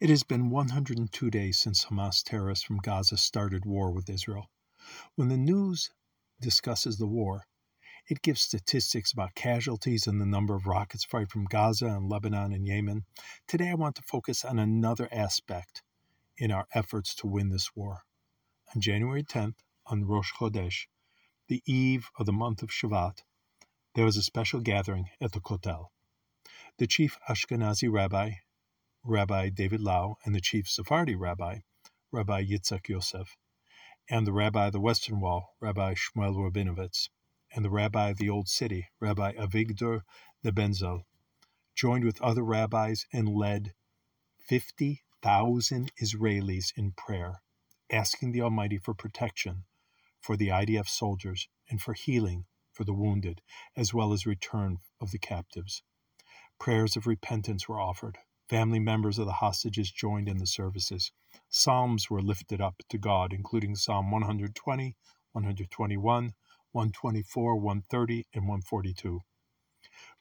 It has been 102 days since Hamas terrorists from Gaza started war with Israel. When the news discusses the war, it gives statistics about casualties and the number of rockets fired from Gaza and Lebanon and Yemen. Today, I want to focus on another aspect in our efforts to win this war. On January 10th, on Rosh Chodesh, the eve of the month of Shevat, there was a special gathering at the Kotel. The chief Ashkenazi rabbi, Rabbi David Lau, and the chief Sephardi rabbi, Rabbi Yitzhak Yosef, and the rabbi of the Western Wall, Rabbi Shmuel Rabinowitz, and the rabbi of the Old City, Rabbi Avigdor Nebenzahl, joined with other rabbis and led 50,000 Israelis in prayer, asking the Almighty for protection for the IDF soldiers and for healing for the wounded, as well as return of the captives. Prayers of repentance were offered. Family members of the hostages joined in the services. Psalms were lifted up to God, including Psalm 120, 121, 124, 130, and 142.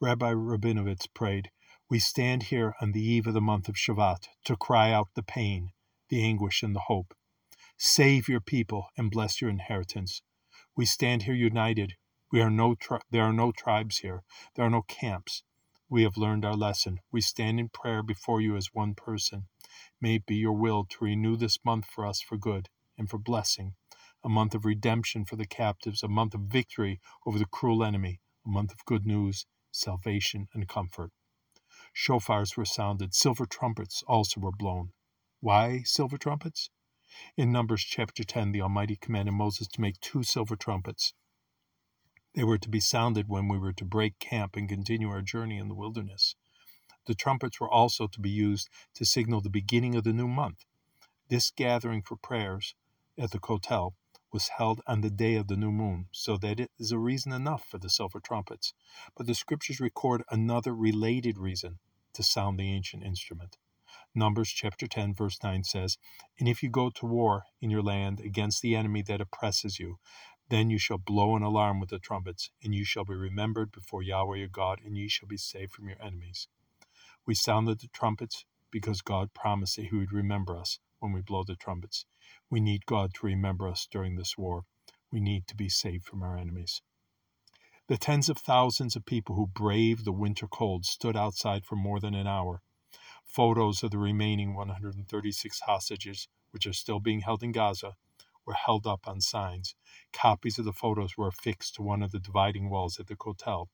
Rabbi Rabinowitz prayed, We stand here on the eve of the month of Shevat to cry out the pain, the anguish, and the hope. Save your people and bless your inheritance. We stand here united. We are no tri- there are no tribes here. There are no camps. We have learned our lesson. We stand in prayer before you as one person. May it be your will to renew this month for us for good and for blessing a month of redemption for the captives, a month of victory over the cruel enemy, a month of good news, salvation, and comfort. Shofars were sounded, silver trumpets also were blown. Why silver trumpets? In Numbers chapter 10, the Almighty commanded Moses to make two silver trumpets. They were to be sounded when we were to break camp and continue our journey in the wilderness. The trumpets were also to be used to signal the beginning of the new month. This gathering for prayers at the Kotel was held on the day of the new moon, so that it is a reason enough for the silver trumpets. But the scriptures record another related reason to sound the ancient instrument. Numbers chapter 10, verse 9 says, And if you go to war in your land against the enemy that oppresses you, then you shall blow an alarm with the trumpets, and you shall be remembered before Yahweh your God, and ye shall be saved from your enemies. We sounded the trumpets because God promised that He would remember us when we blow the trumpets. We need God to remember us during this war. We need to be saved from our enemies. The tens of thousands of people who braved the winter cold stood outside for more than an hour. Photos of the remaining 136 hostages, which are still being held in Gaza, were held up on signs. Copies of the photos were affixed to one of the dividing walls at the Kotel.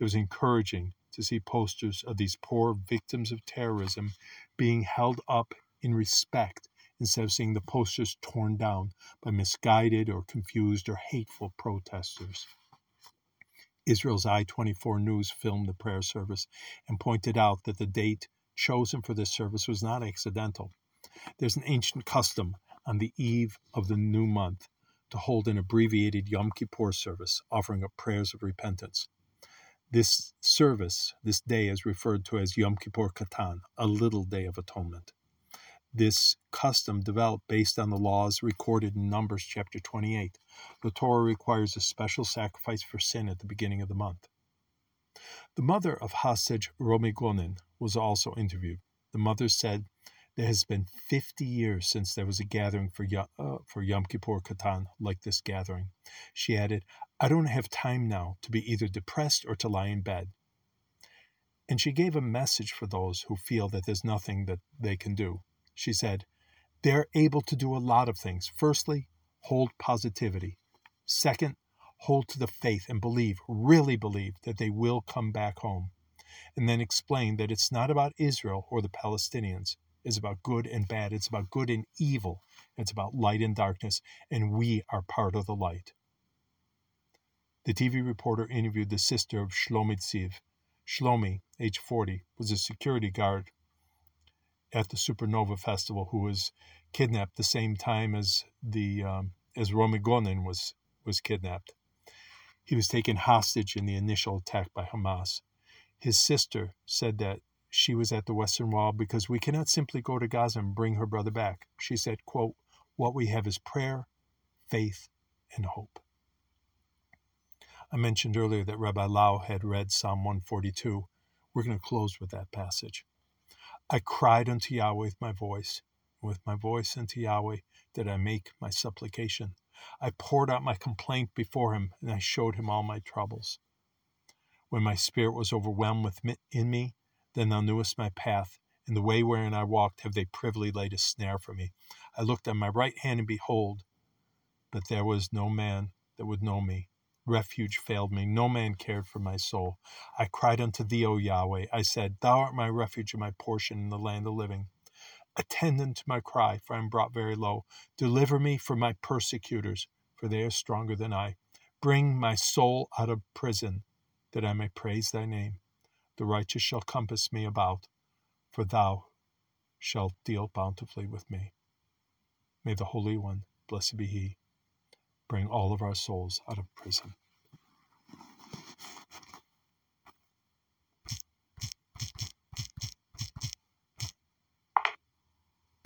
It was encouraging to see posters of these poor victims of terrorism being held up in respect instead of seeing the posters torn down by misguided or confused or hateful protesters. Israel's I 24 News filmed the prayer service and pointed out that the date chosen for this service was not accidental. There's an ancient custom on the eve of the new month to hold an abbreviated Yom Kippur service offering up prayers of repentance. This service, this day, is referred to as Yom Kippur Katan, a little day of atonement this custom developed based on the laws recorded in Numbers chapter 28. The Torah requires a special sacrifice for sin at the beginning of the month. The mother of hostage Romi Gonen was also interviewed. The mother said, There has been 50 years since there was a gathering for, uh, for Yom Kippur Katan like this gathering. She added, I don't have time now to be either depressed or to lie in bed. And she gave a message for those who feel that there's nothing that they can do she said, they're able to do a lot of things. Firstly, hold positivity. Second, hold to the faith and believe, really believe, that they will come back home. And then explain that it's not about Israel or the Palestinians. It's about good and bad. It's about good and evil. It's about light and darkness. And we are part of the light. The TV reporter interviewed the sister of Shlomi Tziv. Shlomi, age 40, was a security guard at the Supernova Festival who was kidnapped the same time as the um, as Romi Gonen was was kidnapped. He was taken hostage in the initial attack by Hamas. His sister said that she was at the Western Wall because we cannot simply go to Gaza and bring her brother back. She said, quote, what we have is prayer, faith, and hope. I mentioned earlier that Rabbi Lau had read Psalm 142. We're going to close with that passage. I cried unto Yahweh with my voice. With my voice unto Yahweh did I make my supplication. I poured out my complaint before him, and I showed him all my troubles. When my spirit was overwhelmed within me, then thou knewest my path. In the way wherein I walked have they privily laid a snare for me. I looked on my right hand, and behold, but there was no man that would know me. Refuge failed me. No man cared for my soul. I cried unto thee, O Yahweh. I said, Thou art my refuge and my portion in the land of living. Attend unto my cry, for I am brought very low. Deliver me from my persecutors, for they are stronger than I. Bring my soul out of prison, that I may praise thy name. The righteous shall compass me about, for thou shalt deal bountifully with me. May the Holy One, blessed be he, bring all of our souls out of prison.